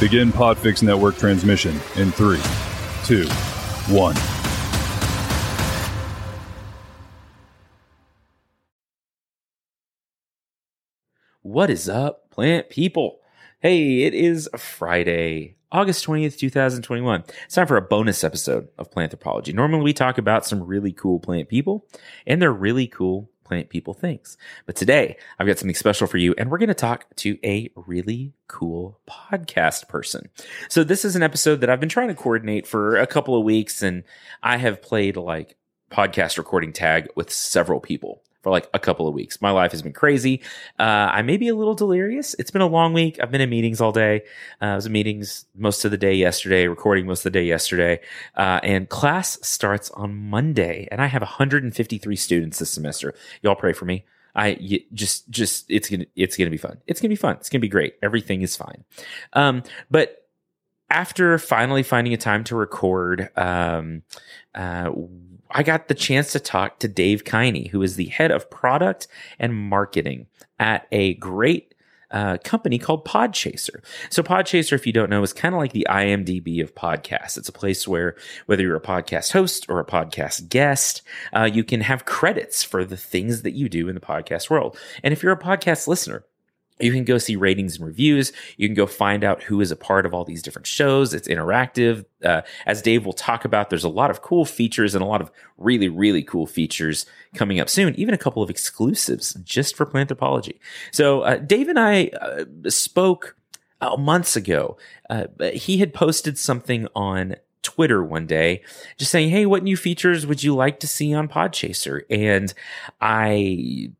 Begin Podfix Network transmission in three, two, one. What is up, plant people? Hey, it is Friday, August 20th, 2021. It's time for a bonus episode of Planthropology. Normally, we talk about some really cool plant people and their really cool plant people things. But today, I've got something special for you, and we're going to talk to a really cool podcast person. So, this is an episode that I've been trying to coordinate for a couple of weeks, and I have played like podcast recording tag with several people for like a couple of weeks. My life has been crazy. Uh, I may be a little delirious. It's been a long week. I've been in meetings all day. Uh, I was in meetings most of the day yesterday, recording most of the day yesterday. Uh, and class starts on Monday, and I have 153 students this semester. Y'all pray for me. I just, just it's gonna, it's gonna be fun. It's gonna be fun. It's gonna be great. Everything is fine. Um, but after finally finding a time to record, um, uh, I got the chance to talk to Dave Kiney, who is the head of product and marketing at a great uh, company called Podchaser. So, Podchaser, if you don't know, is kind of like the IMDb of podcasts. It's a place where, whether you're a podcast host or a podcast guest, uh, you can have credits for the things that you do in the podcast world. And if you're a podcast listener, you can go see ratings and reviews. You can go find out who is a part of all these different shows. It's interactive. Uh, as Dave will talk about, there's a lot of cool features and a lot of really, really cool features coming up soon, even a couple of exclusives just for Planthropology. So, uh, Dave and I uh, spoke uh, months ago. Uh, he had posted something on Twitter one day, just saying, Hey, what new features would you like to see on Podchaser? And I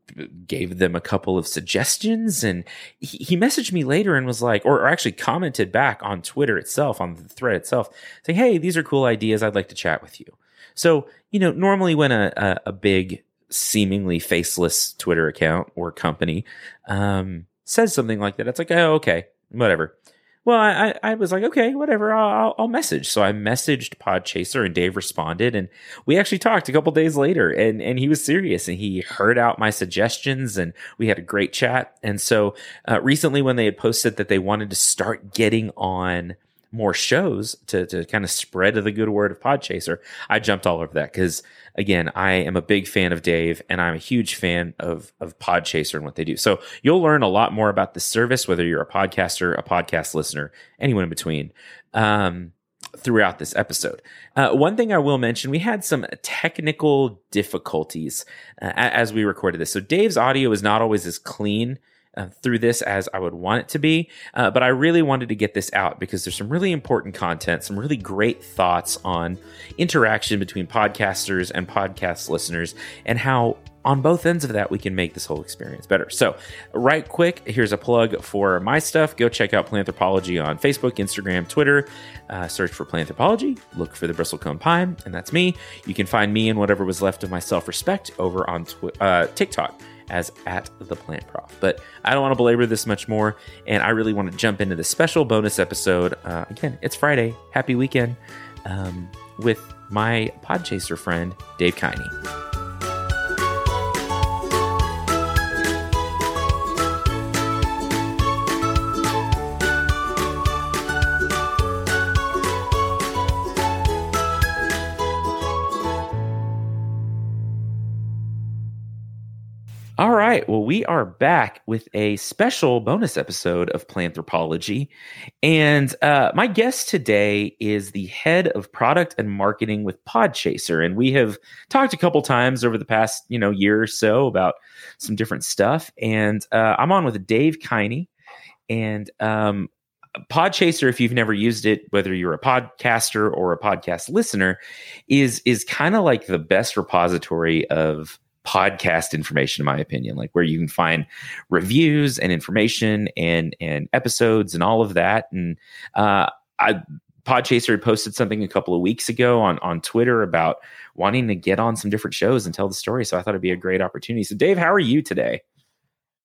gave them a couple of suggestions and he, he messaged me later and was like, or, or, actually commented back on Twitter itself, on the thread itself, saying, Hey, these are cool ideas. I'd like to chat with you. So, you know, normally when a, a, a big, seemingly faceless Twitter account or company um, says something like that, it's like, oh, okay, whatever. Well, I, I was like, okay, whatever, I'll, I'll message. So I messaged Podchaser and Dave responded and we actually talked a couple days later and, and he was serious and he heard out my suggestions and we had a great chat. And so uh, recently when they had posted that they wanted to start getting on more shows to, to kind of spread the good word of Podchaser, I jumped all over that because again, I am a big fan of Dave and I'm a huge fan of, of Podchaser and what they do. So you'll learn a lot more about the service, whether you're a podcaster, a podcast listener, anyone in between. Um, throughout this episode. Uh, one thing I will mention, we had some technical difficulties uh, as we recorded this. So Dave's audio is not always as clean uh, through this as I would want it to be. Uh, but I really wanted to get this out because there's some really important content, some really great thoughts on interaction between podcasters and podcast listeners, and how on both ends of that we can make this whole experience better. So, right quick, here's a plug for my stuff. Go check out Planthropology on Facebook, Instagram, Twitter. Uh, search for Planthropology, look for the bristlecone pine, and that's me. You can find me and whatever was left of my self respect over on uh, TikTok as at the plant prof. But I don't want to belabor this much more, and I really want to jump into this special bonus episode. Uh, again, it's Friday. Happy weekend um, with my Podchaser friend, Dave Kiney. Right. Well, we are back with a special bonus episode of Planthropology. And uh, my guest today is the head of product and marketing with Podchaser. And we have talked a couple times over the past, you know, year or so about some different stuff. And uh, I'm on with Dave Kiney. And um, Podchaser, if you've never used it, whether you're a podcaster or a podcast listener, is is kind of like the best repository of podcast information in my opinion like where you can find reviews and information and and episodes and all of that. And uh i podchaser posted something a couple of weeks ago on on twitter about wanting to get on some different shows and tell the story. So i thought it'd be a great opportunity. So dave how are you today?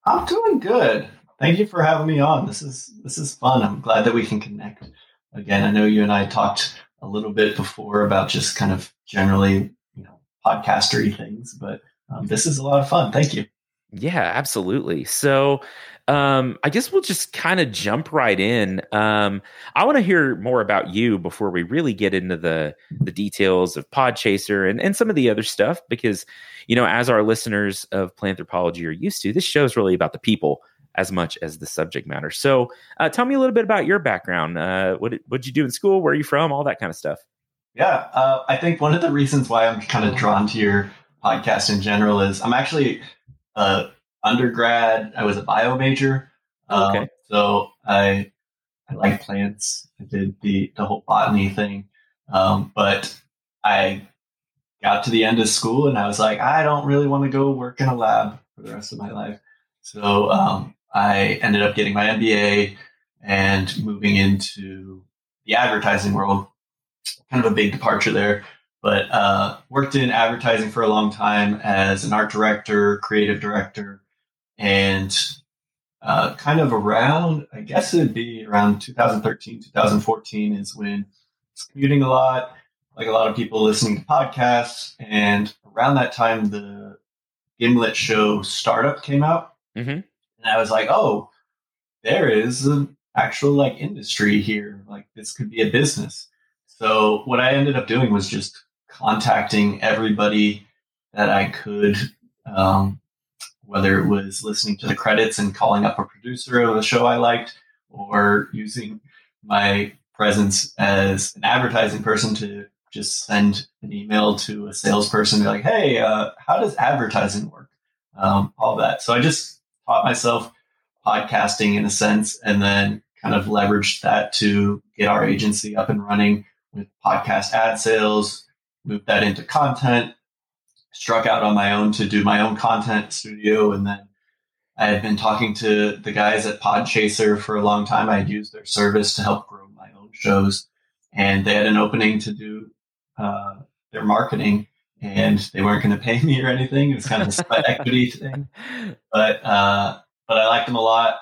I'm doing good. Thank you for having me on. This is this is fun. I'm glad that we can connect again. I know you and i talked a little bit before about just kind of generally you know podcastery things but um, this is a lot of fun. Thank you. Yeah, absolutely. So, um, I guess we'll just kind of jump right in. Um, I want to hear more about you before we really get into the the details of Podchaser and and some of the other stuff, because you know, as our listeners of Planthropology are used to, this show is really about the people as much as the subject matter. So, uh, tell me a little bit about your background. Uh, what what did you do in school? Where are you from? All that kind of stuff. Yeah, uh, I think one of the reasons why I'm kind of drawn to your podcast in general is I'm actually uh, undergrad. I was a bio major, um, okay. so I I like plants. I did the the whole botany thing, um, but I got to the end of school and I was like, I don't really want to go work in a lab for the rest of my life. So um, I ended up getting my MBA and moving into the advertising world. Kind of a big departure there, but uh, worked in advertising for a long time as an art director, creative director, and uh, kind of around, I guess it'd be around 2013, 2014 is when commuting a lot, like a lot of people listening to podcasts. And around that time, the Gimlet show Startup came out. Mm-hmm. And I was like, oh, there is an actual like industry here. Like this could be a business. So what I ended up doing was just contacting everybody that I could, um, whether it was listening to the credits and calling up a producer of a show I liked, or using my presence as an advertising person to just send an email to a salesperson, be like, "Hey, uh, how does advertising work?" Um, all that. So I just taught myself podcasting in a sense, and then kind of leveraged that to get our agency up and running with podcast ad sales, moved that into content, struck out on my own to do my own content studio. And then I had been talking to the guys at Podchaser for a long time. I had used their service to help grow my own shows. And they had an opening to do uh, their marketing and they weren't going to pay me or anything. It was kind of a sweat equity thing. But, uh, but I liked them a lot.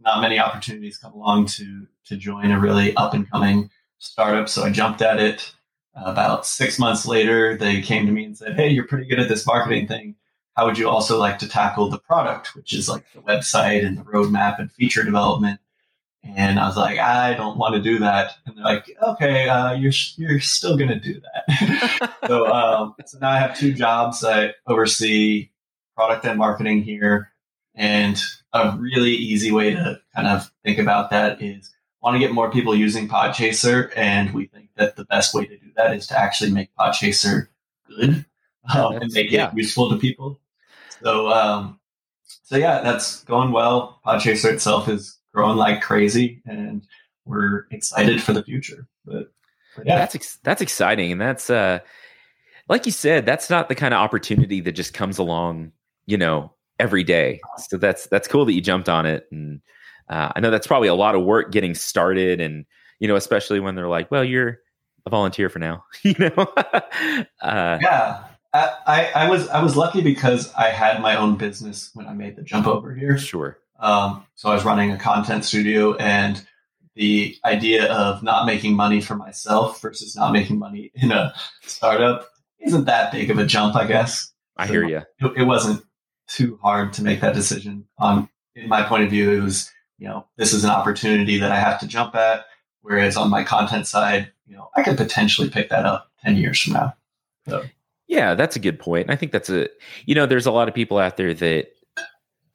Not many opportunities come along to, to join a really up and coming startup. So I jumped at it about six months later, they came to me and said, Hey, you're pretty good at this marketing thing. How would you also like to tackle the product, which is like the website and the roadmap and feature development? And I was like, I don't want to do that. And they're like, okay, uh, you're, you're still going to do that. so, um, so now I have two jobs. I oversee product and marketing here. And a really easy way to kind of think about that is want to get more people using Podchaser. And we think that the best way to do that is to actually make Podchaser good um, and make yeah. it useful to people. So, um, so yeah, that's going well. Podchaser itself is growing like crazy, and we're excited for the future. But, but yeah, that's ex- that's exciting, and that's uh, like you said, that's not the kind of opportunity that just comes along, you know, every day. So that's that's cool that you jumped on it, and uh, I know that's probably a lot of work getting started, and you know, especially when they're like, "Well, you're a volunteer for now," you know. uh, yeah, I, I, was I was lucky because I had my own business when I made the jump over here. Sure. Um, so I was running a content studio, and the idea of not making money for myself versus not making money in a startup isn't that big of a jump, I guess. I so hear you. It, it, wasn't too hard to make that decision. Um, in my point of view, it was you know this is an opportunity that I have to jump at. Whereas on my content side, you know, I could potentially pick that up ten years from now. So. Yeah, that's a good point. I think that's a you know, there's a lot of people out there that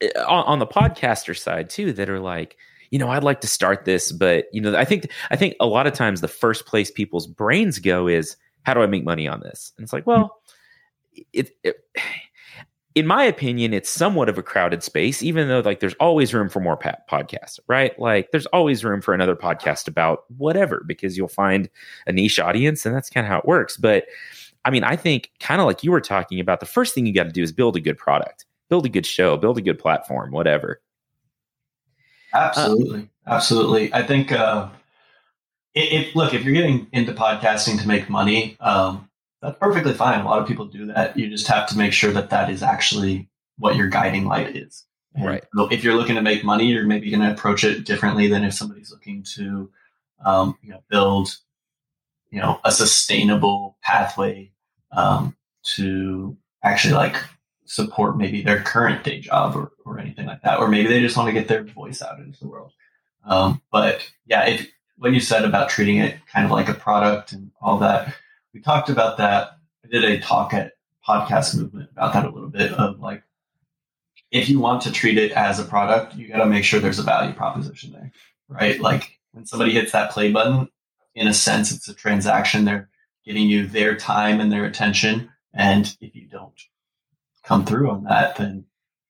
eh, on, on the podcaster side too that are like, you know, I'd like to start this, but you know, I think I think a lot of times the first place people's brains go is how do I make money on this? And it's like, well, it, it in my opinion, it's somewhat of a crowded space, even though like there's always room for more podcasts, right? Like there's always room for another podcast about whatever because you'll find a niche audience, and that's kind of how it works. But I mean, I think kind of like you were talking about, the first thing you got to do is build a good product, build a good show, build a good platform, whatever. Absolutely, absolutely. I think uh, if look if you're getting into podcasting to make money, um, that's perfectly fine. A lot of people do that. You just have to make sure that that is actually what your guiding light is. And right. If you're looking to make money, you're maybe going to approach it differently than if somebody's looking to, um, you know, build, you know, a sustainable pathway um, to actually like support maybe their current day job or, or anything like that, or maybe they just want to get their voice out into the world. Um, but yeah, if what you said about treating it kind of like a product and all that, we talked about that. I did a talk at Podcast Movement about that a little bit of like, if you want to treat it as a product, you got to make sure there's a value proposition there, right? Like when somebody hits that play button, in a sense, it's a transaction. They're getting you their time and their attention. And if you don't come through on that, then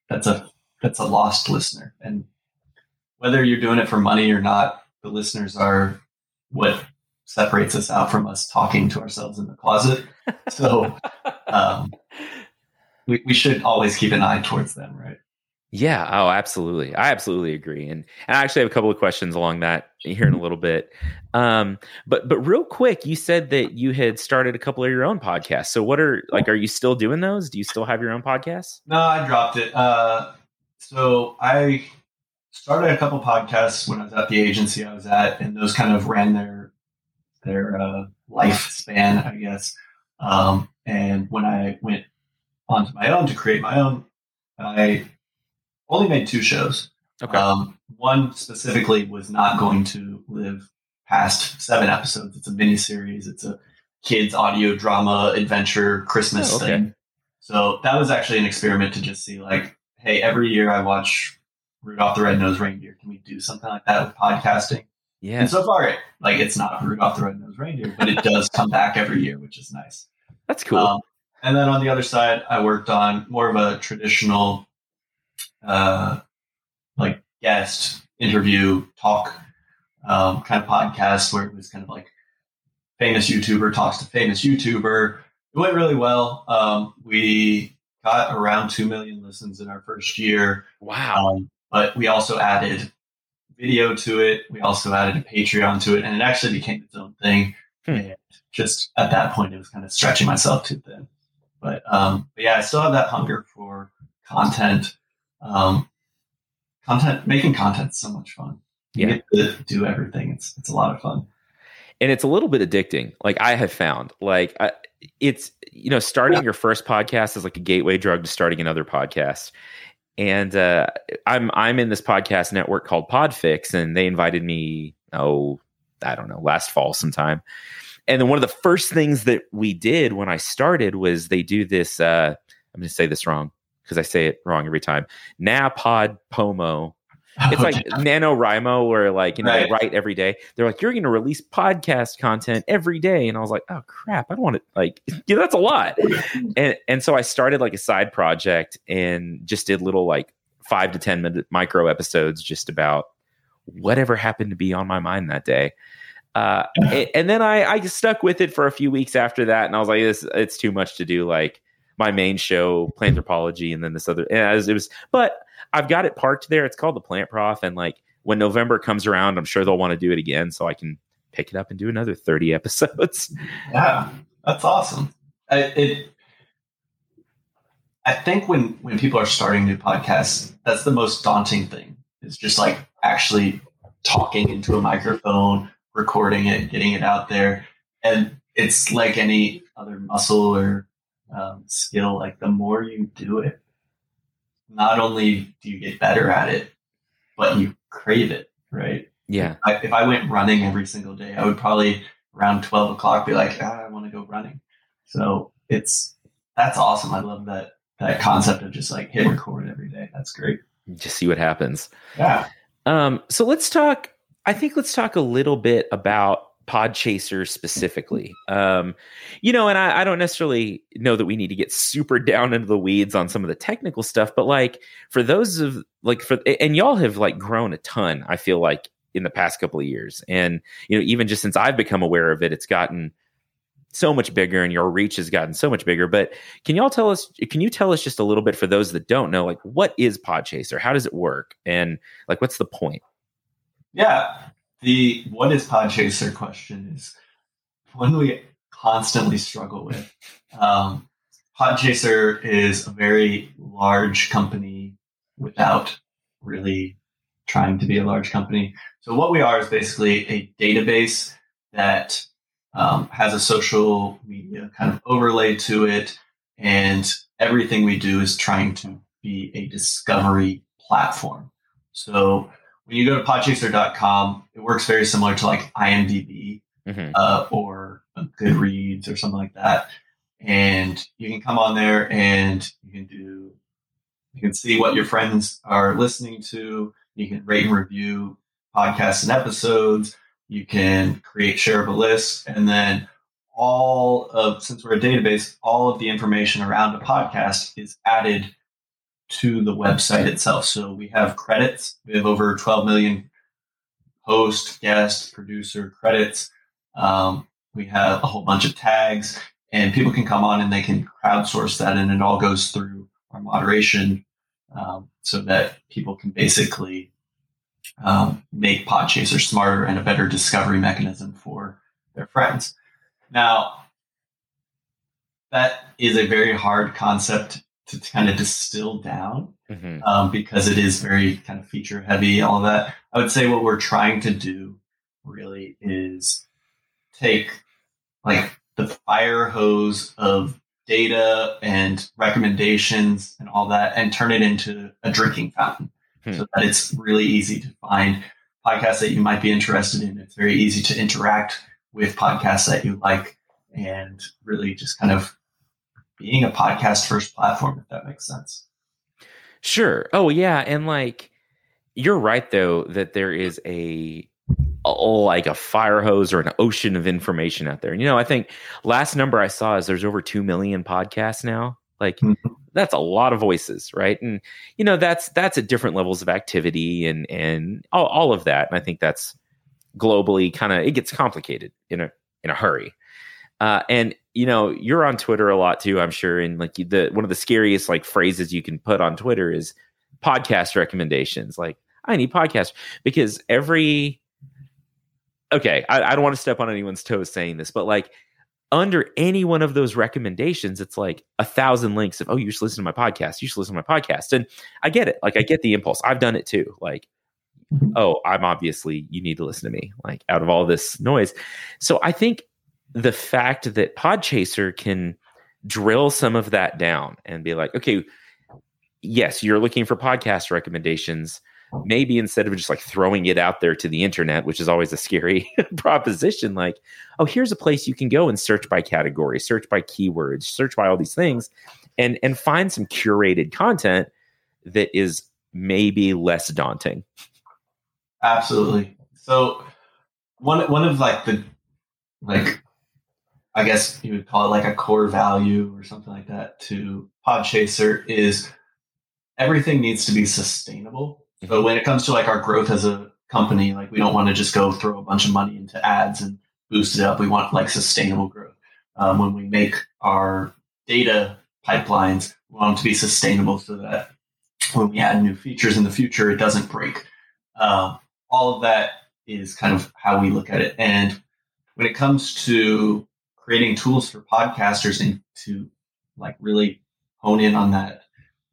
that's a that's a lost listener. And whether you're doing it for money or not, the listeners are what separates us out from us talking to ourselves in the closet. So um, we, we should always keep an eye towards them, right? Yeah. Oh, absolutely. I absolutely agree. And, and I actually have a couple of questions along that here in a little bit. Um, but but real quick, you said that you had started a couple of your own podcasts. So what are like? Are you still doing those? Do you still have your own podcasts? No, I dropped it. Uh, so I started a couple podcasts when I was at the agency I was at, and those kind of ran their their uh, lifespan, I guess. Um, and when I went onto my own to create my own, I only made two shows. Okay. Um, one specifically was not going to live past seven episodes. It's a mini series. It's a kids audio drama adventure Christmas oh, okay. thing. So that was actually an experiment to just see like, hey, every year I watch Rudolph the Red-Nosed Reindeer. Can we do something like that with podcasting? Yeah. And so far, it, like it's not a Rudolph the Red-Nosed Reindeer, but it does come back every year, which is nice. That's cool. Um, and then on the other side, I worked on more of a traditional uh, like guest interview talk um, kind of podcast where it was kind of like famous YouTuber talks to famous YouTuber. It went really well. Um, we got around 2 million listens in our first year. Wow. Um, but we also added video to it. We also added a Patreon to it, and it actually became its own thing. Hmm. And just at that point, it was kind of stretching myself too thin. But, um, but yeah, I still have that hunger for content um, content making content so much fun. You yeah. get to do everything. It's it's a lot of fun. And it's a little bit addicting. Like I have found, like I, it's you know, starting yeah. your first podcast is like a gateway drug to starting another podcast. And uh, I'm I'm in this podcast network called Podfix, and they invited me. Oh, I don't know, last fall sometime. And then one of the first things that we did when I started was they do this. Uh, I'm going to say this wrong because I say it wrong every time. Napod Pomo. It's like NaNoWriMo, where like, you know, right. they write every day. They're like, you're going to release podcast content every day. And I was like, oh crap, I don't want to like, yeah, that's a lot. and, and so I started like a side project and just did little like five to 10 minute micro episodes just about whatever happened to be on my mind that day. Uh, and then I, I stuck with it for a few weeks after that. And I was like, this, it's too much to do. Like, my main show, Planthropology, and then this other. As it was, but I've got it parked there. It's called the Plant Prof, and like when November comes around, I'm sure they'll want to do it again, so I can pick it up and do another 30 episodes. Yeah, that's awesome. I, it, I think when when people are starting new podcasts, that's the most daunting thing. It's just like actually talking into a microphone, recording it, getting it out there, and it's like any other muscle or um, skill, like the more you do it, not only do you get better at it, but you crave it, right? Yeah. I, if I went running every single day, I would probably around 12 o'clock be like, ah, I want to go running. So it's, that's awesome. I love that, that concept of just like hit record every day. That's great. Just see what happens. Yeah. Um, so let's talk, I think let's talk a little bit about Podchaser specifically. Um, you know, and I, I, don't necessarily know that we need to get super down into the weeds on some of the technical stuff, but like for those of like for and y'all have like grown a ton, I feel like in the past couple of years. And, you know, even just since I've become aware of it, it's gotten so much bigger and your reach has gotten so much bigger. But can y'all tell us, can you tell us just a little bit for those that don't know, like what is Podchaser? How does it work? And like what's the point? Yeah the what is Podchaser question is one we constantly struggle with. Um, Podchaser is a very large company without really trying to be a large company. So what we are is basically a database that um, has a social media kind of overlay to it and everything we do is trying to be a discovery platform. So when you go to podchaser.com, it works very similar to like IMDb mm-hmm. uh, or Goodreads or something like that. And you can come on there and you can do, you can see what your friends are listening to. You can rate and review podcasts and episodes. You can create shareable lists. And then all of, since we're a database, all of the information around a podcast is added to the website itself. So we have credits. We have over 12 million host, guest, producer credits. Um, we have a whole bunch of tags, and people can come on and they can crowdsource that, and it all goes through our moderation um, so that people can basically um, make Podchaser smarter and a better discovery mechanism for their friends. Now, that is a very hard concept to kind of distill down mm-hmm. um, because it is very kind of feature heavy, all of that. I would say what we're trying to do really is take like the fire hose of data and recommendations and all that and turn it into a drinking fountain hmm. so that it's really easy to find podcasts that you might be interested in. It's very easy to interact with podcasts that you like and really just kind of being a podcast first platform, if that makes sense. Sure. Oh, yeah. And like, you're right, though, that there is a, oh, like a fire hose or an ocean of information out there. And, you know, I think last number I saw is there's over 2 million podcasts now. Like, mm-hmm. that's a lot of voices, right? And, you know, that's, that's at different levels of activity and, and all, all of that. And I think that's globally kind of, it gets complicated in a, in a hurry. Uh, and you know, you're on Twitter a lot too, I'm sure. And like the one of the scariest like phrases you can put on Twitter is podcast recommendations. Like, I need podcast because every okay, I, I don't want to step on anyone's toes saying this, but like under any one of those recommendations, it's like a thousand links of, oh, you should listen to my podcast. You should listen to my podcast. And I get it. Like I get the impulse. I've done it too. Like, mm-hmm. oh, I'm obviously you need to listen to me, like out of all this noise. So I think the fact that Podchaser can drill some of that down and be like, okay, yes, you're looking for podcast recommendations. Maybe instead of just like throwing it out there to the internet, which is always a scary proposition, like, oh, here's a place you can go and search by category, search by keywords, search by all these things, and and find some curated content that is maybe less daunting. Absolutely. So one one of like the like I guess you would call it like a core value or something like that to Podchaser is everything needs to be sustainable. Mm-hmm. So when it comes to like our growth as a company, like we don't want to just go throw a bunch of money into ads and boost it up. We want like sustainable growth. Um, when we make our data pipelines, we want them to be sustainable so that when we add new features in the future, it doesn't break. Um, all of that is kind of how we look at it. And when it comes to creating tools for podcasters and to like really hone in on that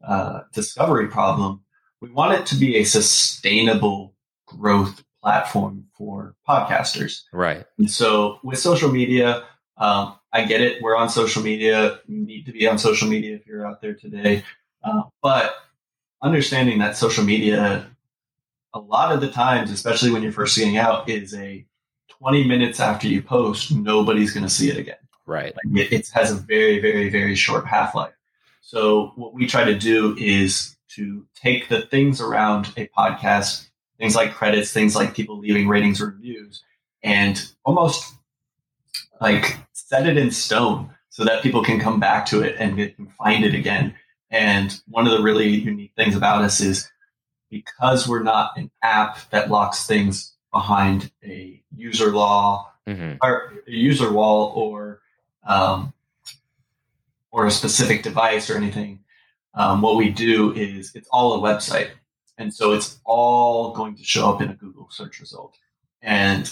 uh, discovery problem, we want it to be a sustainable growth platform for podcasters. Right. And so with social media, um, I get it. We're on social media. You need to be on social media if you're out there today. Uh, but understanding that social media, a lot of the times, especially when you're first getting out, is a 20 minutes after you post, nobody's going to see it again. Right. Like it, it has a very, very, very short half life. So what we try to do is to take the things around a podcast, things like credits, things like people leaving ratings or reviews, and almost like set it in stone so that people can come back to it and can find it again. And one of the really unique things about us is because we're not an app that locks things behind a user law mm-hmm. or a user wall or um, or a specific device or anything. Um, what we do is it's all a website, and so it's all going to show up in a Google search result. And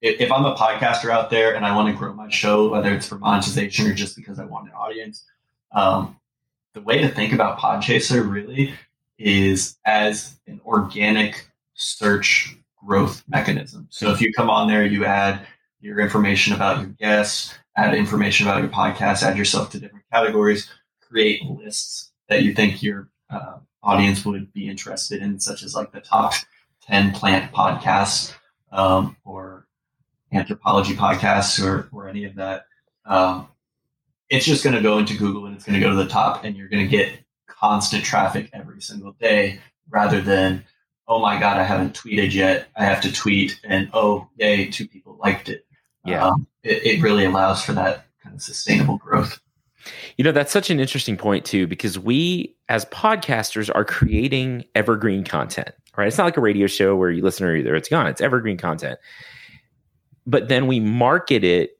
if, if I'm a podcaster out there and I want to grow my show, whether it's for monetization or just because I want an audience, um, the way to think about Podchaser really is as an organic search growth mechanism. So if you come on there, you add your information about your guests, add information about your podcast, add yourself to different categories, create lists that you think your uh, audience would be interested in, such as like the top 10 plant podcasts um, or anthropology podcasts or, or any of that. Um, it's just going to go into Google and it's going to go to the top, and you're going to get constant traffic every single day rather than, oh my God, I haven't tweeted yet. I have to tweet, and oh, yay, two people liked it. Yeah. Um, it, it really allows for that kind of sustainable growth. You know, that's such an interesting point, too, because we as podcasters are creating evergreen content, right? It's not like a radio show where you listen or either it's gone, it's evergreen content. But then we market it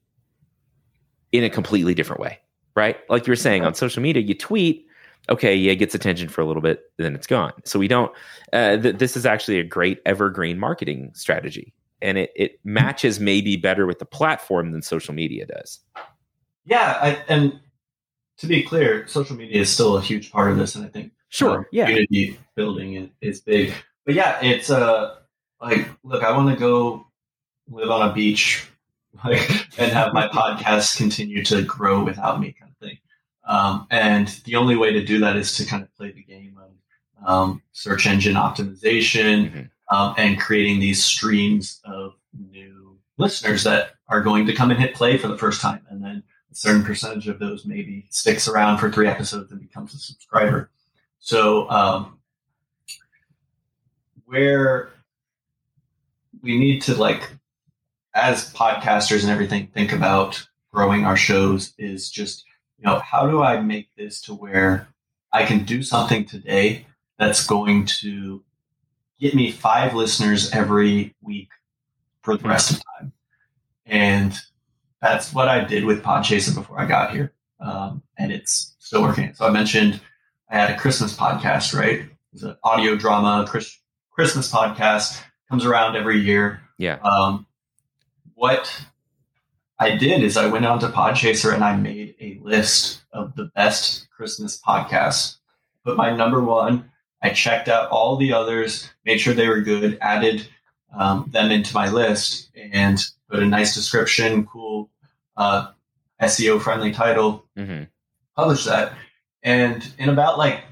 in a completely different way, right? Like you were saying on social media, you tweet, okay, yeah, it gets attention for a little bit, then it's gone. So we don't, uh, th- this is actually a great evergreen marketing strategy. And it, it matches maybe better with the platform than social media does. Yeah. I, and to be clear, social media is still a huge part of this, and I think sure, um, yeah, community building is, is big. But yeah, it's uh like look, I want to go live on a beach like, and have my podcast continue to grow without me, kind of thing. Um, and the only way to do that is to kind of play the game of um, search engine optimization mm-hmm. um, and creating these streams of new listeners that are going to come and hit play for the first time, and then a certain percentage of those maybe sticks around for three episodes and becomes a subscriber. So, um, where we need to like, as podcasters and everything, think about growing our shows is just, you know, how do I make this to where I can do something today that's going to get me five listeners every week for the rest of time? And that's what I did with Podchaser before I got here. Um, and it's still working. So I mentioned I had a Christmas podcast, right? It's an audio drama Chris, Christmas podcast comes around every year. Yeah. Um, what I did is I went on to Podchaser and I made a list of the best Christmas podcasts. Put my number one. I checked out all the others, made sure they were good, added um, them into my list, and put a nice description, cool uh, SEO friendly title, mm-hmm. published that. And in about like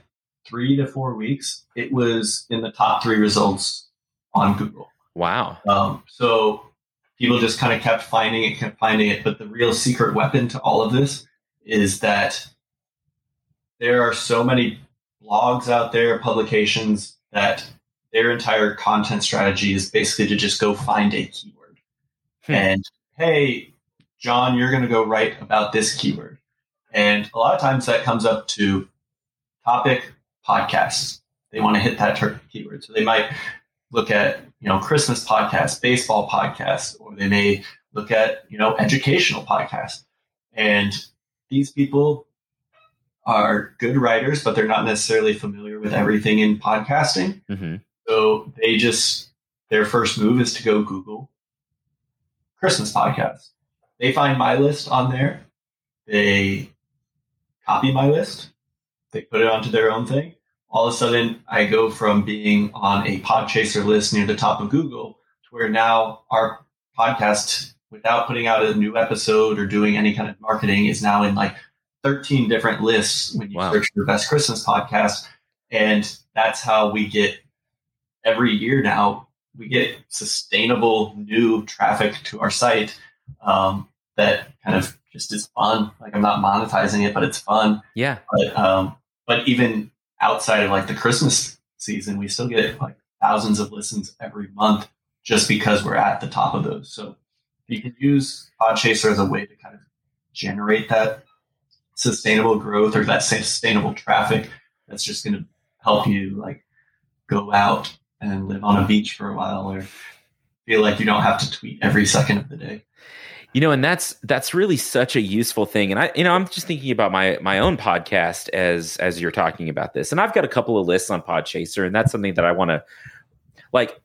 three to four weeks, it was in the top three results on Google. Wow. Um, so people just kind of kept finding it, kept finding it. But the real secret weapon to all of this is that there are so many blogs out there, publications that their entire content strategy is basically to just go find a keyword. Hmm. And hey, John, you're going to go write about this keyword. And a lot of times that comes up to topic podcasts. They want to hit that keyword. So they might look at, you know, Christmas podcasts, baseball podcasts, or they may look at, you know, educational podcasts. And these people are good writers, but they're not necessarily familiar with everything in podcasting. Mm-hmm. So they just, their first move is to go Google Christmas podcasts. They find my list on there. They copy my list. They put it onto their own thing. All of a sudden, I go from being on a Podchaser list near the top of Google to where now our podcast, without putting out a new episode or doing any kind of marketing, is now in like 13 different lists when you wow. search for best Christmas podcast. And that's how we get every year now, we get sustainable new traffic to our site um, that kind of just is fun. Like I'm not monetizing it, but it's fun. Yeah. But um, but even outside of like the Christmas season, we still get like thousands of listens every month just because we're at the top of those. So you can use Podchaser as a way to kind of generate that sustainable growth or that sustainable traffic that's just going to help you like go out and live on a beach for a while or feel like you don't have to tweet every second of the day you know and that's that's really such a useful thing. And i you know i'm just thinking about my my own podcast as as you're talking about this. And i've got a couple of lists on podchaser and that's something that i want to like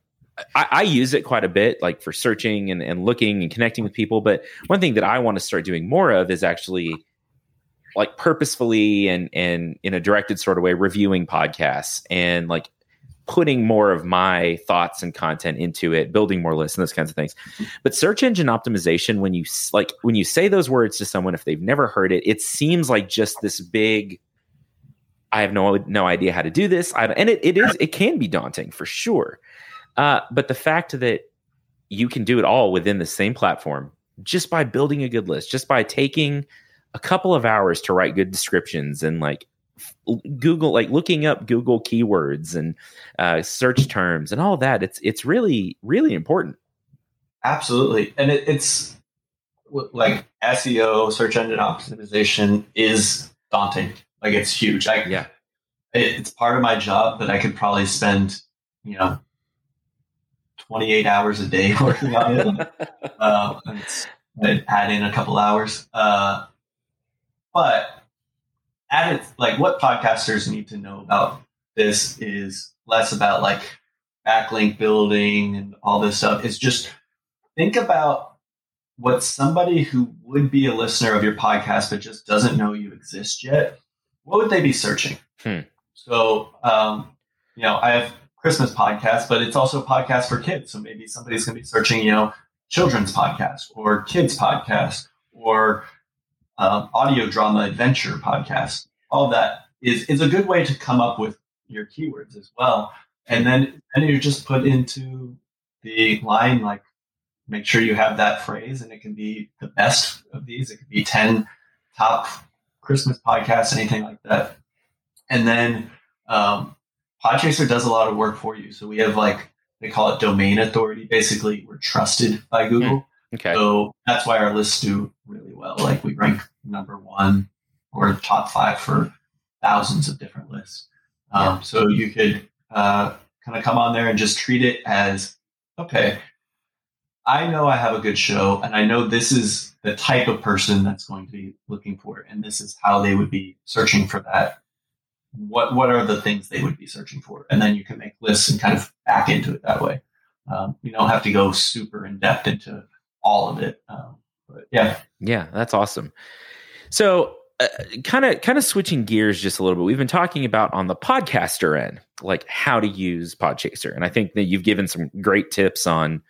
I, I, use it quite a bit like for searching and, and looking and connecting with people. But one thing that i want to start doing more of is actually like purposefully and and in a directed sort of way reviewing podcasts and like putting more of my thoughts and content into it, building more lists and those kinds of things. But search engine optimization, when you like when you say those words to someone, if they've never heard it, it seems like just this big. I have no no idea how to do this, I, and it, it is it can be daunting for sure. Uh, but the fact that you can do it all within the same platform just by building a good list, just by taking a couple of hours to write good descriptions and like Google, like looking up Google keywords and uh, search terms and all that. It's it's really really important. Absolutely, and it, it's like SEO, search engine optimization, is daunting. Like it's huge. I, yeah, it, it's part of my job, but I could probably spend you know 28 hours a day working on it. uh, and add in a couple hours. Uh, but at its like what podcasters need to know about this is less about like backlink building and all this stuff. It's just think about what somebody who would be a listener of your podcast but just doesn't know you exist yet. What would they be searching? Hmm. So, um, you know, I have Christmas podcast, but it's also a podcast for kids. So maybe somebody's going to be searching, you know, children's podcast or kids podcast or um, audio drama adventure podcast. All that is is a good way to come up with your keywords as well. And then then you just put into the line like make sure you have that phrase and it can be the best of these. It could be 10 top Christmas podcasts, anything like that. And then um, Podchaser does a lot of work for you. So we have like they call it domain authority. Basically, we're trusted by Google. Okay. So that's why our lists do really well. Like we rank number one or top five for thousands of different lists. Um, yeah. So you could uh, kind of come on there and just treat it as okay. I know I have a good show, and I know this is the type of person that's going to be looking for it, and this is how they would be searching for that. What what are the things they would be searching for, and then you can make lists and kind of back into it that way. Um, you don't have to go super in depth into all of it. Um, but yeah, yeah, that's awesome. So, kind of kind of switching gears just a little bit. We've been talking about on the podcaster end, like how to use Podchaser, and I think that you've given some great tips on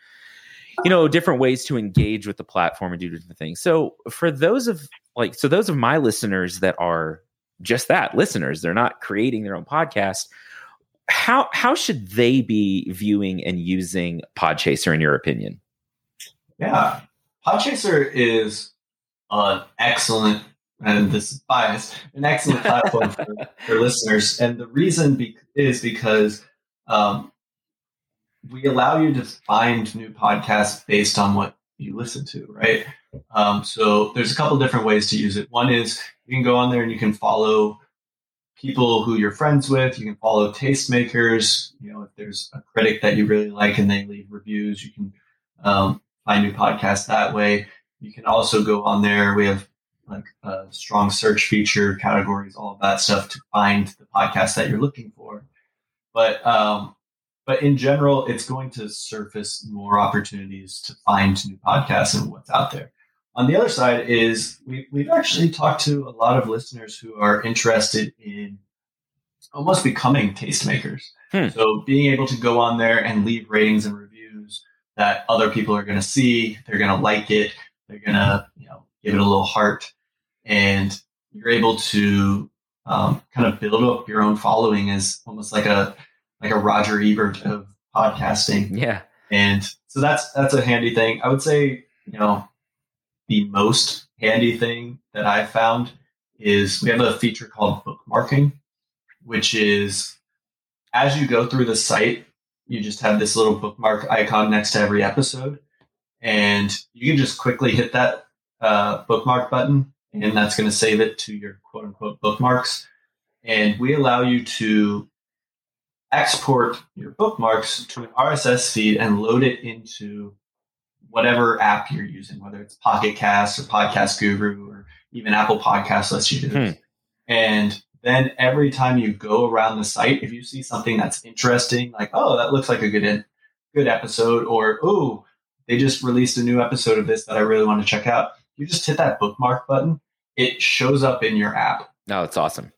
you know different ways to engage with the platform and do different things. So, for those of like so those of my listeners that are just that listeners, they're not creating their own podcast. How how should they be viewing and using Podchaser in your opinion? Yeah, Podchaser is an excellent, and this is biased, an excellent platform for, for, listeners. And the reason be- is because um, we allow you to find new podcasts based on what you listen to, right? Um, so there's a couple different ways to use it. One is you can go on there and you can follow people who you're friends with. You can follow tastemakers. You know, if there's a critic that you really like and they leave reviews, you can um, find new podcasts that way. You can also go on there. We have like a strong search feature, categories, all of that stuff to find the podcast that you're looking for. But um, but in general, it's going to surface more opportunities to find new podcasts and what's out there. On the other side is we, we've actually talked to a lot of listeners who are interested in almost becoming tastemakers. Hmm. So being able to go on there and leave ratings and reviews that other people are going to see, they're going to like it, they're going to you know give it a little heart, and you're able to um, kind of build up your own following as almost like a like a Roger Ebert of podcasting. Yeah, and so that's that's a handy thing. I would say you know the most handy thing that I found is we have a feature called bookmarking, which is as you go through the site, you just have this little bookmark icon next to every episode. And you can just quickly hit that uh, bookmark button, and that's going to save it to your quote unquote bookmarks. And we allow you to export your bookmarks to an RSS feed and load it into whatever app you're using, whether it's Pocket Cast or Podcast Guru or even Apple Podcasts lets you do this. Hmm. And then every time you go around the site, if you see something that's interesting, like, oh, that looks like a good good episode, or oh, they just released a new episode of this that I really want to check out, you just hit that bookmark button. It shows up in your app. No, it's awesome.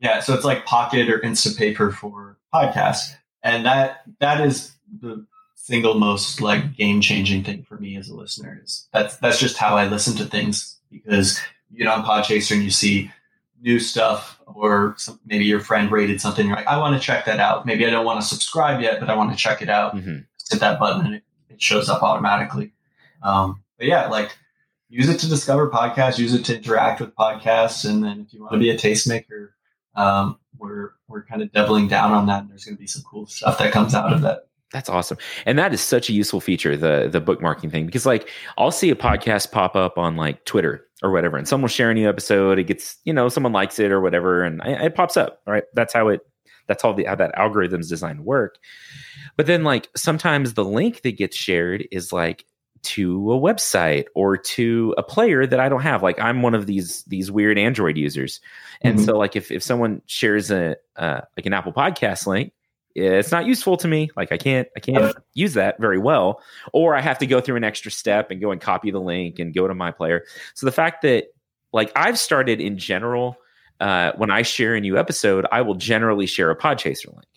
Yeah, so it's like Pocket or Instapaper for podcasts. and that that is the single most like game changing thing for me as a listener is that's that's just how I listen to things because you get on Podchaser and you see new stuff or some, maybe your friend rated something you're like I want to check that out maybe I don't want to subscribe yet but I want to check it out mm-hmm. hit that button and it, it shows up automatically um, but yeah like use it to discover podcasts use it to interact with podcasts and then if you want to be a tastemaker um, we're we're kind of doubling down on that and there's going to be some cool stuff that comes out of that that's awesome. And that is such a useful feature, the the bookmarking thing, because like I'll see a podcast pop up on like Twitter or whatever, and someone will share a new episode. It gets, you know, someone likes it or whatever, and it pops up. Right. That's how it that's how the how that algorithm's designed to work. But then like sometimes the link that gets shared is like to a website or to a player that I don't have. Like I'm one of these these weird Android users. And mm-hmm. so like if if someone shares a uh, like an Apple podcast link, it's not useful to me. Like i can't i can't use that very well. Or i have to go through an extra step and go and copy the link and go to my player. So the fact that like i've started in general uh, when i share a new episode i will generally share a podchaser link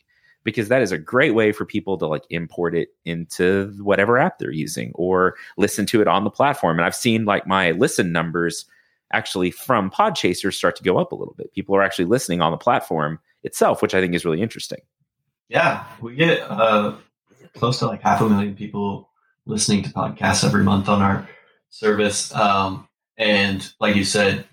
because that is a great way for people to like import it into whatever app they're using or listen to it on the platform. And i've seen like my listen numbers actually from podchaser start to go up a little bit. People are actually listening on the platform itself which i think is really interesting yeah, we get uh, close to like half a million people listening to podcasts every month on our service. Um, and like you said,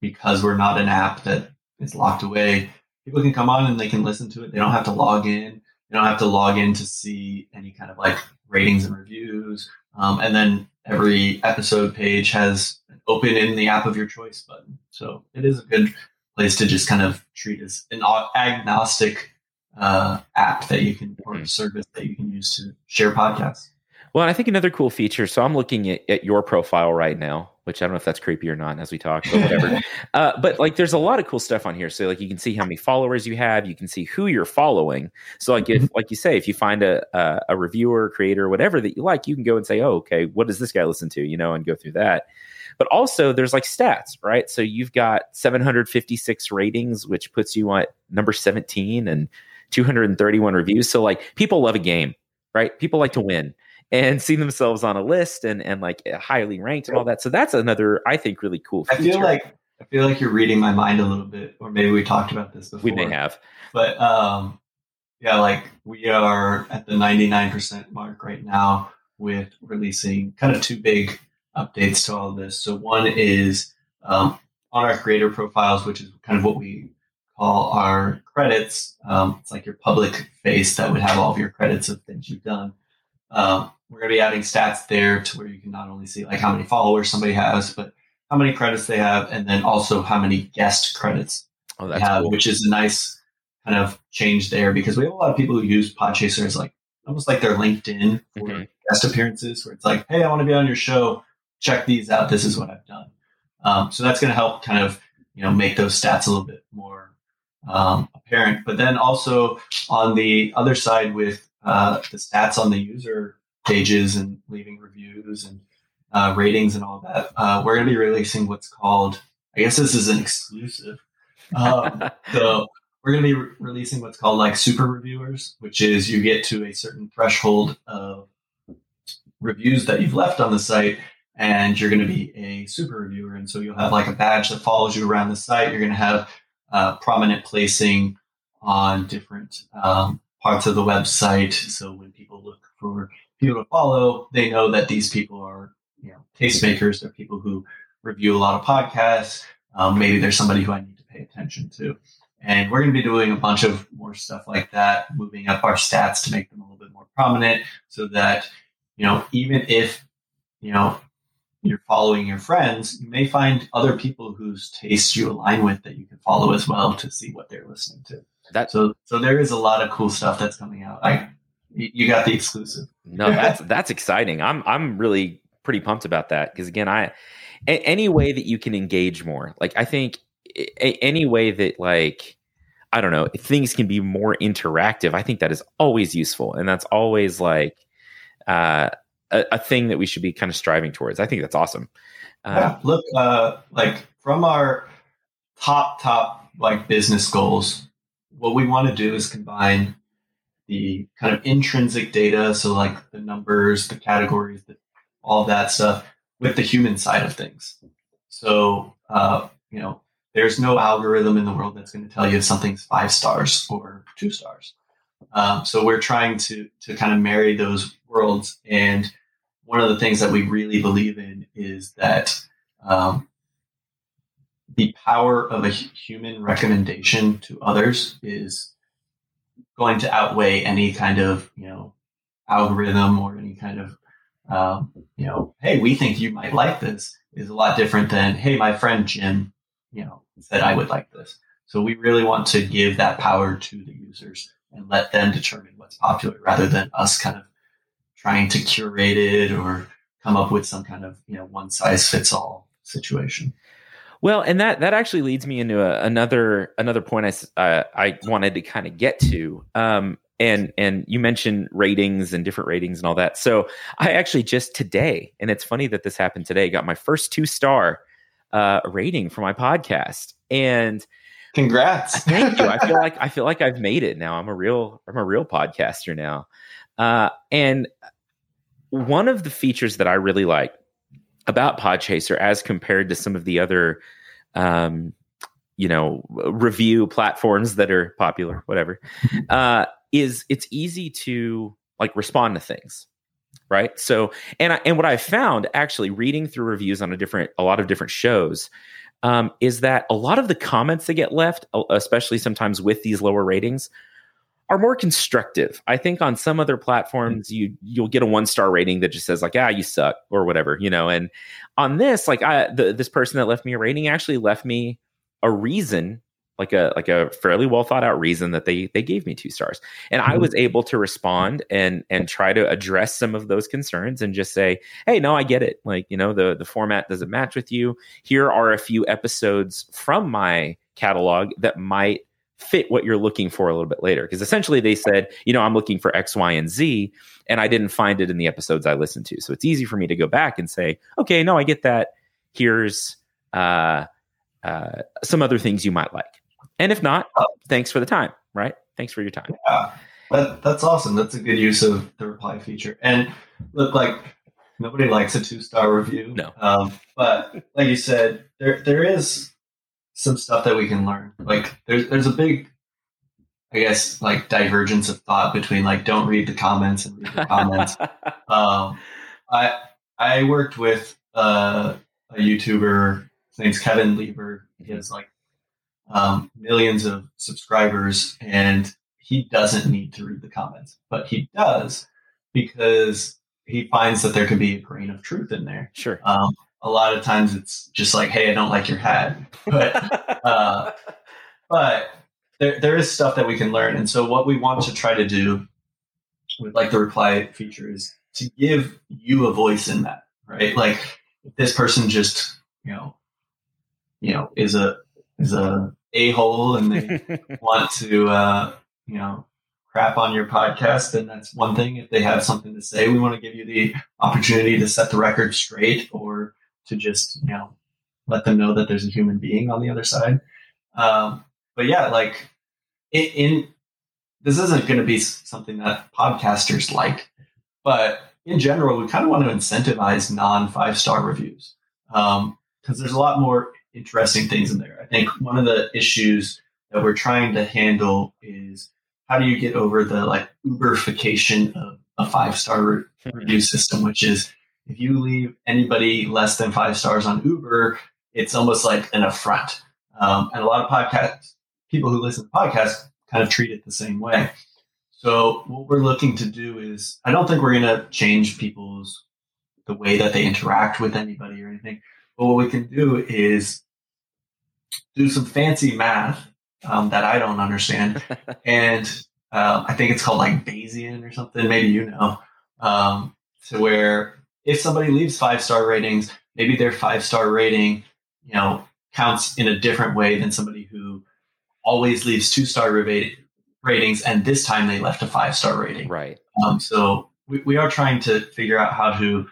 because we're not an app that is locked away, people can come on and they can listen to it. They don't have to log in. They don't have to log in to see any kind of like ratings and reviews. Um, and then every episode page has an open in the app of your choice button. So it is a good place to just kind of treat as an agnostic uh, app that you can or mm-hmm. service that you can use to share podcasts. Well, I think another cool feature. So I'm looking at, at, your profile right now, which I don't know if that's creepy or not as we talk, but whatever. uh, but like, there's a lot of cool stuff on here. So like, you can see how many followers you have. You can see who you're following. So like, if mm-hmm. like you say, if you find a, a a reviewer, creator, whatever that you like, you can go and say, oh, okay, what does this guy listen to? You know, and go through that. But also, there's like stats, right? So you've got 756 ratings, which puts you at number 17, and 231 reviews. So like people love a game, right? People like to win and see themselves on a list and and like highly ranked and all that. So that's another I think really cool. Feature. I feel like I feel like you're reading my mind a little bit, or maybe we talked about this before. We may have, but um, yeah, like we are at the 99% mark right now with releasing kind of two big updates to all of this. So one is um, on our creator profiles, which is kind of what we call our credits. Um, it's like your public face that would have all of your credits of things you've done. Um, we're going to be adding stats there to where you can not only see like how many followers somebody has, but how many credits they have, and then also how many guest credits oh, they have, cool. which is a nice kind of change there because we have a lot of people who use Podchaser as like almost like their LinkedIn for mm-hmm. guest appearances, where it's like, hey, I want to be on your show. Check these out. This is what I've done. Um, so that's going to help kind of you know make those stats a little bit more um, apparent. But then also on the other side with uh, the stats on the user pages and leaving reviews and uh, ratings and all that, uh, we're going to be releasing what's called, I guess this is an exclusive. Um, so we're going to be re- releasing what's called like super reviewers, which is you get to a certain threshold of reviews that you've left on the site and you're going to be a super reviewer. And so you'll have like a badge that follows you around the site. You're going to have uh, prominent placing on different um, parts of the website. So when people look for people to follow, they know that these people are you know tastemakers. They're people who review a lot of podcasts. Um, maybe there's somebody who I need to pay attention to. And we're going to be doing a bunch of more stuff like that, moving up our stats to make them a little bit more prominent so that, you know, even if, you know, you're following your friends, you may find other people whose tastes you align with that you can follow as well to see what they're listening to. That so so there is a lot of cool stuff that's coming out. I you got the exclusive. no, that's that's exciting. I'm I'm really pretty pumped about that because again, I a, any way that you can engage more, like I think a, any way that like I don't know things can be more interactive. I think that is always useful, and that's always like. uh a, a, thing that we should be kind of striving towards. I think that's awesome. Uh, yeah, look, uh, like from our top top like business goals, what we want to do is combine the kind of intrinsic data, so like the numbers, the categories, the, all that stuff, with the human side of things. So, uh, you know, there's no algorithm in the world that's going to tell you if something's five stars or two stars. Um, so we're trying to to kind of marry those worlds. And one of the things that we really believe in is that um, the power of a human recommendation to others is going to outweigh any kind of you know algorithm or any kind of um, you know hey we think you might like this is a lot different than hey my friend jim you know said i would like this so we really want to give that power to the users and let them determine what's popular rather than us kind of trying to curate it or come up with some kind of you know one size fits all situation well, and that that actually leads me into a, another another point I uh, I wanted to kind of get to. Um, and and you mentioned ratings and different ratings and all that. So I actually just today, and it's funny that this happened today, got my first two star uh, rating for my podcast. And congrats! thank you. I feel like I feel like I've made it now. I'm a real I'm a real podcaster now. Uh, and one of the features that I really like about Podchaser as compared to some of the other, um, you know, review platforms that are popular, whatever, uh, is it's easy to like respond to things, right? So, and I, and what I found actually reading through reviews on a different, a lot of different shows, um, is that a lot of the comments that get left, especially sometimes with these lower ratings, are more constructive. I think on some other platforms you you'll get a one star rating that just says like ah you suck or whatever you know. And on this like I the, this person that left me a rating actually left me a reason like a like a fairly well thought out reason that they they gave me two stars and i was able to respond and and try to address some of those concerns and just say hey no i get it like you know the the format doesn't match with you here are a few episodes from my catalog that might fit what you're looking for a little bit later. Because essentially they said, you know, I'm looking for X, Y, and Z, and I didn't find it in the episodes I listened to. So it's easy for me to go back and say, okay, no, I get that. Here's uh, uh, some other things you might like. And if not, thanks for the time, right? Thanks for your time. Yeah, that, that's awesome. That's a good use of the reply feature. And look, like nobody likes a two star review. No. Um, but like you said, there there is some stuff that we can learn. Like there's there's a big I guess like divergence of thought between like don't read the comments and read the comments. um, I I worked with uh, a YouTuber. His name's Kevin Lieber. He has like um, millions of subscribers, and he doesn't need to read the comments, but he does because he finds that there could be a grain of truth in there. Sure. Um, a lot of times it's just like, hey, I don't like your hat. But uh, but there, there is stuff that we can learn. And so what we want to try to do with like the reply feature is to give you a voice in that, right? Like if this person just, you know, you know, is a is a a hole and they want to uh, you know, crap on your podcast, then that's one thing. If they have something to say, we want to give you the opportunity to set the record straight or to just you know let them know that there's a human being on the other side. Um, but yeah, like in, in this isn't going to be something that podcasters like, but in general, we kind of want to incentivize non five star reviews because um, there's a lot more interesting things in there. I think one of the issues that we're trying to handle is how do you get over the like Uberification of a five star review system, which is if you leave anybody less than five stars on Uber, it's almost like an affront. Um, and a lot of podcast people who listen to podcasts kind of treat it the same way. So what we're looking to do is, I don't think we're going to change people's the way that they interact with anybody or anything. But what we can do is do some fancy math um, that I don't understand, and um, I think it's called like Bayesian or something. Maybe you know, um, to where if somebody leaves five star ratings, maybe their five star rating, you know, counts in a different way than somebody who always leaves two star ratings and this time they left a five star rating. Right. Um, so we, we are trying to figure out how to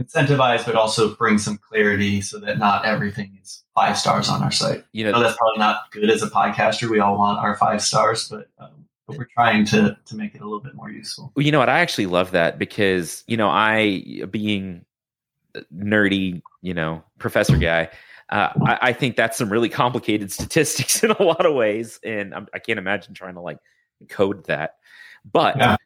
incentivize, but also bring some clarity so that not everything is five stars on our site. You know, that's probably not good as a podcaster. We all want our five stars, but um, but we're trying to to make it a little bit more useful. Well, you know what? I actually love that because you know I being nerdy, you know, professor guy. Uh, I, I, think that's some really complicated statistics in a lot of ways, and I'm, I can not imagine trying to like code that. But yeah.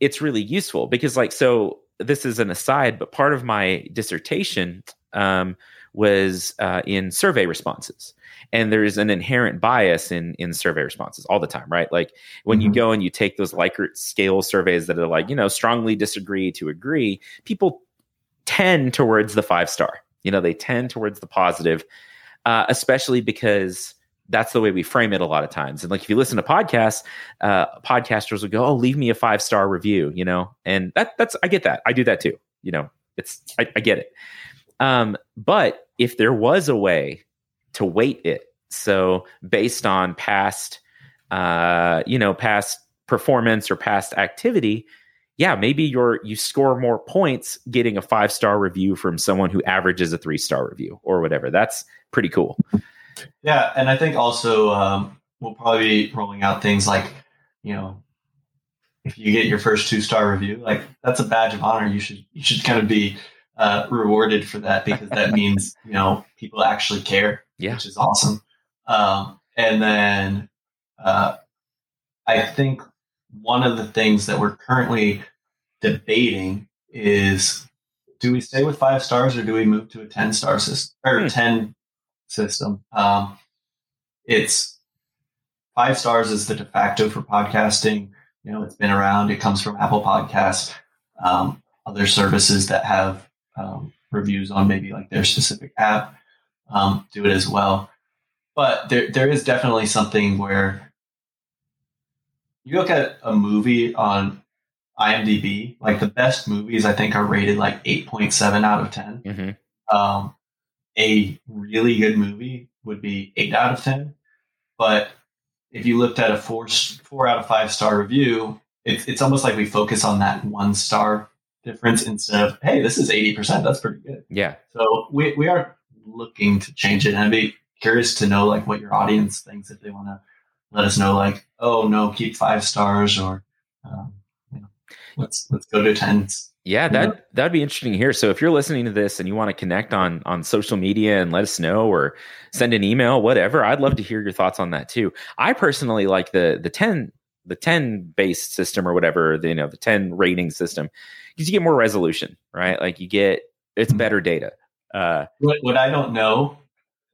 it's really useful because, like, so this is an aside, but part of my dissertation um, was uh, in survey responses. And there's an inherent bias in in survey responses all the time, right? Like when mm-hmm. you go and you take those Likert scale surveys that are like, you know, strongly disagree to agree, people tend towards the five star. You know, they tend towards the positive, uh, especially because that's the way we frame it a lot of times. And like if you listen to podcasts, uh, podcasters will go, "Oh, leave me a five star review," you know, and that that's I get that. I do that too. You know, it's I, I get it. Um, but if there was a way to weight it, so based on past, uh, you know, past performance or past activity, yeah, maybe you're you score more points getting a five star review from someone who averages a three star review or whatever. That's pretty cool. Yeah, and I think also um, we'll probably be rolling out things like, you know, if you get your first two star review, like that's a badge of honor. You should you should kind of be uh, rewarded for that because that means you know people actually care, yeah. which is awesome. Um, and then uh, I think one of the things that we're currently debating is do we stay with five stars or do we move to a 10 star system or hmm. 10 system. Um, it's five stars is the de facto for podcasting. You know, it's been around. It comes from Apple Podcasts, um, other services that have um, reviews on maybe like their specific app um, do it as well. But there, there is definitely something where you look at a movie on IMDb, like the best movies I think are rated like 8.7 out of 10. Mm-hmm. Um, a really good movie would be eight out of ten. But if you looked at a four four out of five star review, it's it's almost like we focus on that one star difference instead of hey, this is eighty percent. That's pretty good. Yeah. So we we are looking to change it, and I'd be curious to know like what your audience thinks if they want to let us know like oh no, keep five stars or um, you know, let's let's go to tens. Yeah, that yeah. that'd be interesting to hear. So if you're listening to this and you want to connect on on social media and let us know or send an email, whatever, I'd love to hear your thoughts on that too. I personally like the the 10 the 10 based system or whatever, the, you know, the 10 rating system because you get more resolution, right? Like you get it's mm-hmm. better data. Uh what, what I don't know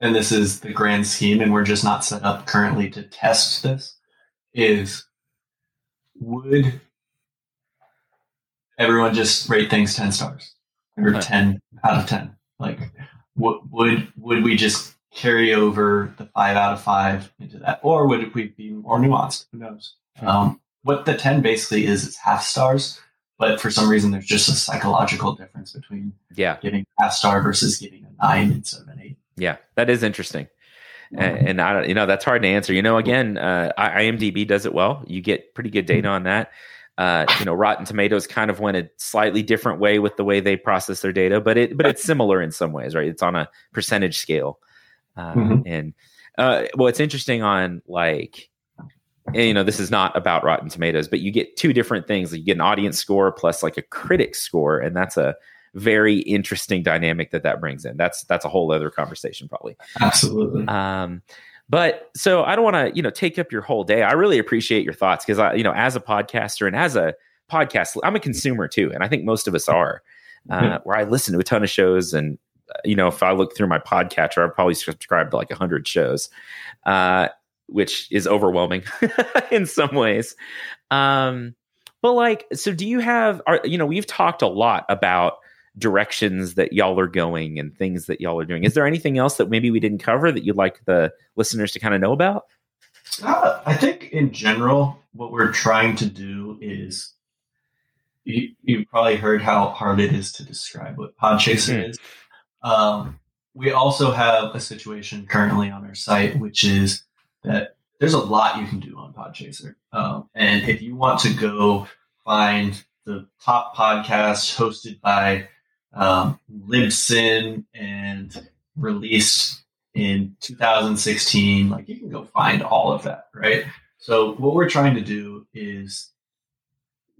and this is the grand scheme and we're just not set up currently to test this is would everyone just rate things 10 stars or 10 out of 10 like what would would we just carry over the five out of five into that? Or would we be more nuanced? Who knows? Um, what the 10 basically is it's half stars but for some reason there's just a psychological difference between yeah. giving half star versus giving a nine instead of an eight. Yeah that is interesting. And, and I, you know, that's hard to answer. You know, again, uh, IMDb does it well. You get pretty good data on that. Uh, you know, Rotten Tomatoes kind of went a slightly different way with the way they process their data, but it but it's similar in some ways, right? It's on a percentage scale, uh, mm-hmm. and uh, well, it's interesting on like you know this is not about Rotten Tomatoes, but you get two different things. you get an audience score plus like a critic score, and that's a very interesting dynamic that that brings in. That's that's a whole other conversation, probably. Absolutely. Um, but so I don't want to, you know, take up your whole day. I really appreciate your thoughts because I, you know, as a podcaster and as a podcast, I'm a consumer too, and I think most of us are. Uh, mm-hmm. Where I listen to a ton of shows, and uh, you know, if I look through my podcatcher, I've probably subscribed to like hundred shows, uh, which is overwhelming in some ways. Um, but like, so do you have? Are, you know, we've talked a lot about directions that y'all are going and things that y'all are doing. Is there anything else that maybe we didn't cover that you'd like the listeners to kind of know about? Uh, I think in general, what we're trying to do is you, you probably heard how hard it is to describe what Podchaser mm-hmm. is. Um, we also have a situation currently on our site, which is that there's a lot you can do on Podchaser. Um, and if you want to go find the top podcasts hosted by um, Libsyn and released in 2016. Like you can go find all of that, right? So what we're trying to do is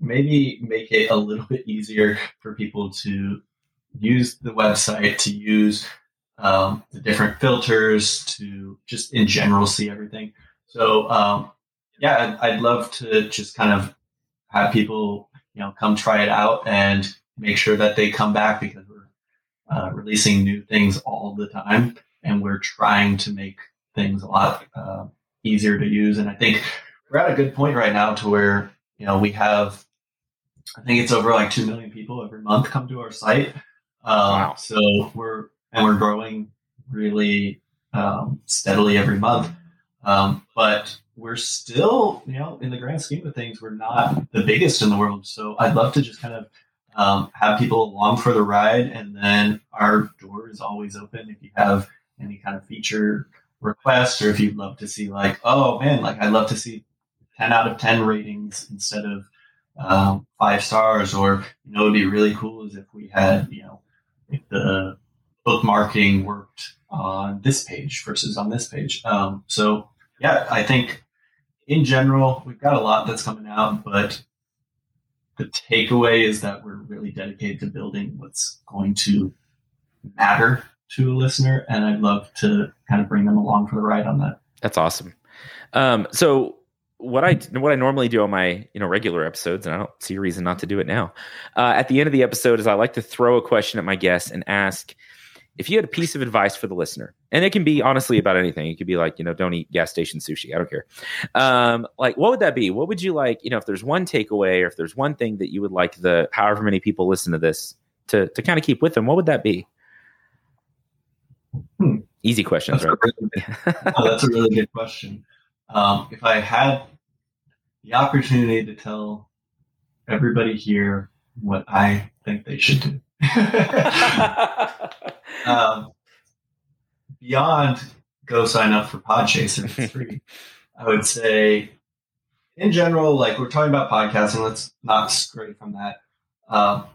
maybe make it a little bit easier for people to use the website, to use um, the different filters, to just in general see everything. So um, yeah, I'd, I'd love to just kind of have people you know come try it out and make sure that they come back because we're uh, releasing new things all the time and we're trying to make things a lot uh, easier to use. And I think we're at a good point right now to where you know we have, I think it's over like two million people every month come to our site. Um, wow. So we're and we're growing really um, steadily every month. Um, but we're still, you know, in the grand scheme of things, we're not the biggest in the world. So I'd love to just kind of um, have people along for the ride, and then our door is always open if you have any kind of feature request, or if you'd love to see like, oh man, like I'd love to see ten out of ten ratings instead of um, five stars, or you know, it'd be really cool is if we had, you know, if the bookmarking worked on this page versus on this page. Um, so yeah, I think in general we've got a lot that's coming out, but the takeaway is that we're really dedicated to building what's going to matter to a listener, and I'd love to kind of bring them along for the ride on that. That's awesome. Um, so what I what I normally do on my you know regular episodes, and I don't see a reason not to do it now. Uh, at the end of the episode, is I like to throw a question at my guests and ask if you had a piece of advice for the listener, and it can be honestly about anything. It could be like, you know, don't eat gas station sushi. I don't care. Um, like, what would that be? What would you like, you know, if there's one takeaway or if there's one thing that you would like the however many people listen to this to to kind of keep with them, what would that be? Hmm. Easy questions, that's right? A really oh, that's a really good question. Um, if I had the opportunity to tell everybody here what I think they should do. um, beyond go sign up for Podchaser, it's free. I would say, in general, like we're talking about podcasting, let's not stray from that. Um,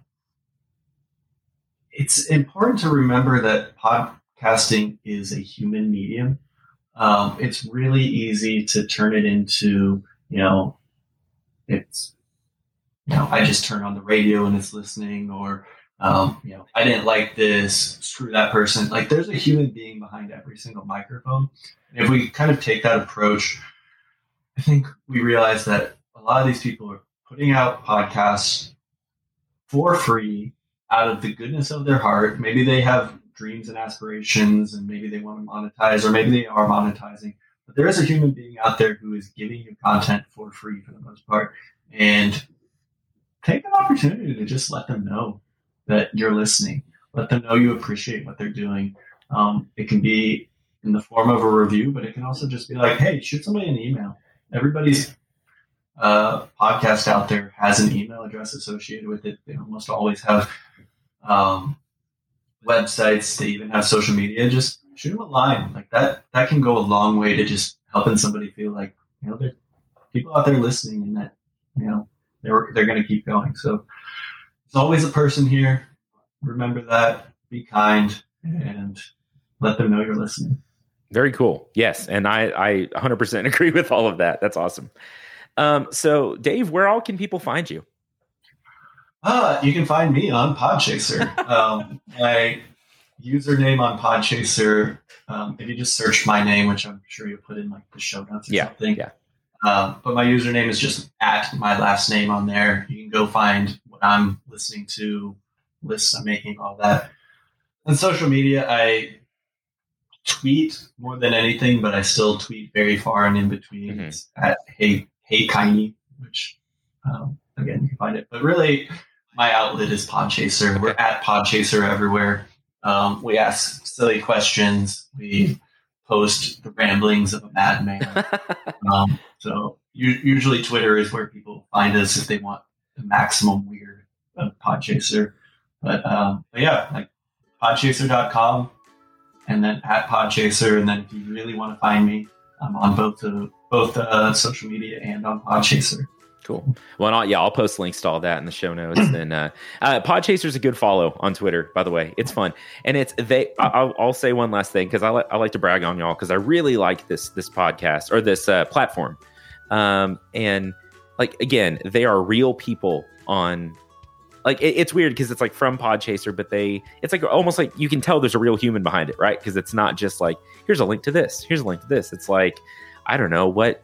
it's important to remember that podcasting is a human medium. Um, it's really easy to turn it into, you know, it's, you know, I just turn on the radio and it's listening, or um, you know, I didn't like this, screw that person. Like there's a human being behind every single microphone. And if we kind of take that approach, I think we realize that a lot of these people are putting out podcasts for free out of the goodness of their heart. Maybe they have dreams and aspirations and maybe they want to monetize or maybe they are monetizing. But there is a human being out there who is giving you content for free for the most part. And take an opportunity to just let them know that you're listening. Let them know you appreciate what they're doing. Um, it can be in the form of a review, but it can also just be like, hey, shoot somebody an email. Everybody's uh, podcast out there has an email address associated with it. They almost always have um, websites. They even have social media. Just shoot them a line like that. That can go a long way to just helping somebody feel like you know, there people out there listening, and that you know they're they're going to keep going. So there's always a person here. Remember that. Be kind and let them know you're listening. Very cool. Yes, and I I 100% agree with all of that. That's awesome. Um, so Dave, where all can people find you? Uh, you can find me on Podchaser. um, my username on Podchaser, um, if you just search my name, which I'm sure you'll put in like the show notes or yeah, something. Yeah. Um, but my username is just at my last name on there. You can go find what I'm listening to, lists I'm making, all that. On social media, I tweet more than anything, but I still tweet very far and in between mm-hmm. at hey hey Kiney, which um, again you can find it. But really, my outlet is Podchaser. Okay. We're at Podchaser everywhere. Um, we ask silly questions. We post the ramblings of a madman. um, so usually Twitter is where people find us if they want maximum weird of Podchaser. But, um, but yeah, like podchaser.com and then at Podchaser. And then if you really want to find me, I'm on both the both uh, social media and on Podchaser. Cool. Well, I'll, yeah, I'll post links to all that in the show notes. and uh, uh, Podchaser's a good follow on Twitter, by the way. It's fun, and it's they. I'll, I'll say one last thing because I, li- I like to brag on y'all because I really like this this podcast or this uh, platform Um, and like again, they are real people on like it, it's weird because it's like from Podchaser, but they it's like almost like you can tell there's a real human behind it, right? Because it's not just like here's a link to this, here's a link to this. It's like I don't know what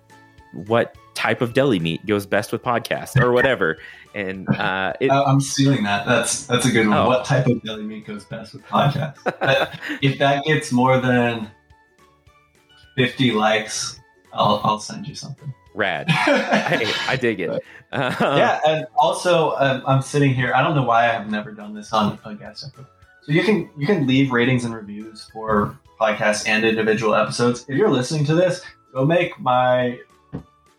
what type of deli meat goes best with podcast or whatever. And uh, it, I'm stealing that. That's that's a good one. Oh. What type of deli meat goes best with podcast? if that gets more than 50 likes, I'll I'll send you something. Rad. hey, I dig it. Uh, yeah, and also um, I'm sitting here. I don't know why I have never done this on a guest episode. So you can you can leave ratings and reviews for podcasts and individual episodes. If you're listening to this, go make my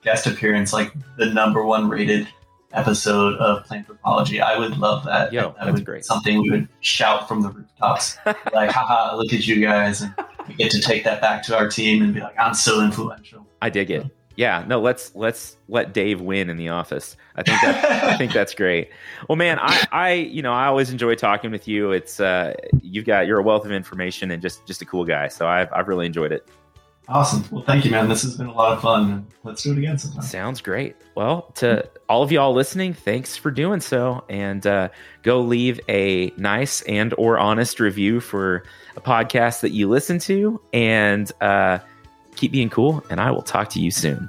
guest appearance like the number one rated episode of Plant Apology. I would love that. Yo, that that's would, great. Something we would shout from the rooftops, like, haha, look at you guys. And we get to take that back to our team and be like, I'm so influential. I dig it. Yeah, no, let's let's let Dave win in the office. I think that I think that's great. Well, man, I I you know I always enjoy talking with you. It's uh you've got you're a wealth of information and just just a cool guy. So I've I've really enjoyed it. Awesome. Well, thank you, man. This has been a lot of fun. Let's do it again sometime. Sounds great. Well, to all of y'all listening, thanks for doing so, and uh, go leave a nice and or honest review for a podcast that you listen to, and uh, keep being cool. And I will talk to you soon.